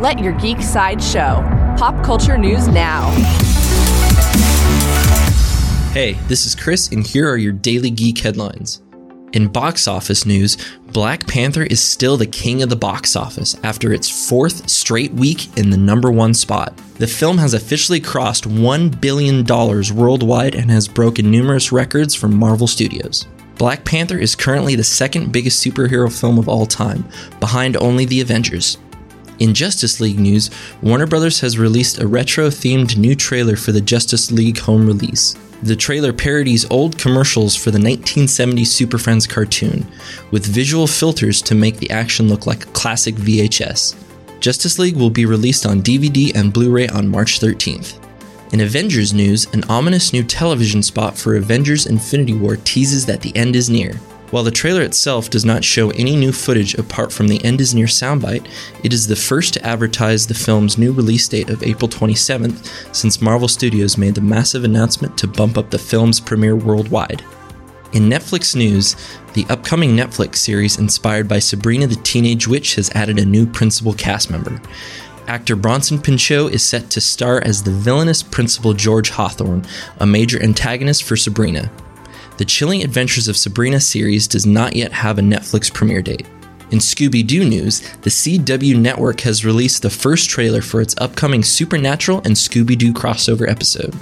Let your geek side show. Pop culture news now. Hey, this is Chris, and here are your daily geek headlines. In box office news, Black Panther is still the king of the box office after its fourth straight week in the number one spot. The film has officially crossed $1 billion worldwide and has broken numerous records from Marvel Studios. Black Panther is currently the second biggest superhero film of all time, behind only The Avengers. In Justice League news, Warner Brothers has released a retro themed new trailer for the Justice League home release. The trailer parodies old commercials for the 1970s Super Friends cartoon, with visual filters to make the action look like a classic VHS. Justice League will be released on DVD and Blu ray on March 13th. In Avengers news, an ominous new television spot for Avengers Infinity War teases that the end is near. While the trailer itself does not show any new footage apart from the end is near soundbite, it is the first to advertise the film's new release date of April 27th since Marvel Studios made the massive announcement to bump up the film's premiere worldwide. In Netflix news, the upcoming Netflix series inspired by Sabrina the Teenage Witch has added a new principal cast member. Actor Bronson Pinchot is set to star as the villainous Principal George Hawthorne, a major antagonist for Sabrina. The Chilling Adventures of Sabrina series does not yet have a Netflix premiere date. In Scooby Doo news, the CW network has released the first trailer for its upcoming Supernatural and Scooby Doo crossover episode.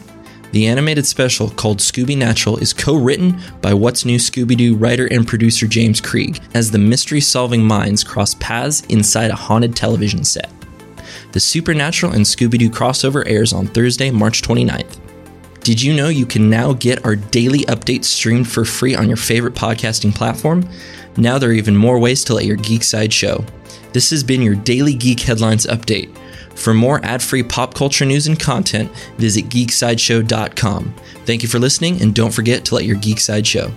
The animated special called Scooby Natural is co written by What's New Scooby Doo writer and producer James Krieg as the mystery solving minds cross paths inside a haunted television set. The Supernatural and Scooby Doo crossover airs on Thursday, March 29th. Did you know you can now get our daily updates streamed for free on your favorite podcasting platform? Now there are even more ways to let your geek side show. This has been your daily Geek Headlines update. For more ad free pop culture news and content, visit geeksideshow.com. Thank you for listening, and don't forget to let your geek side show.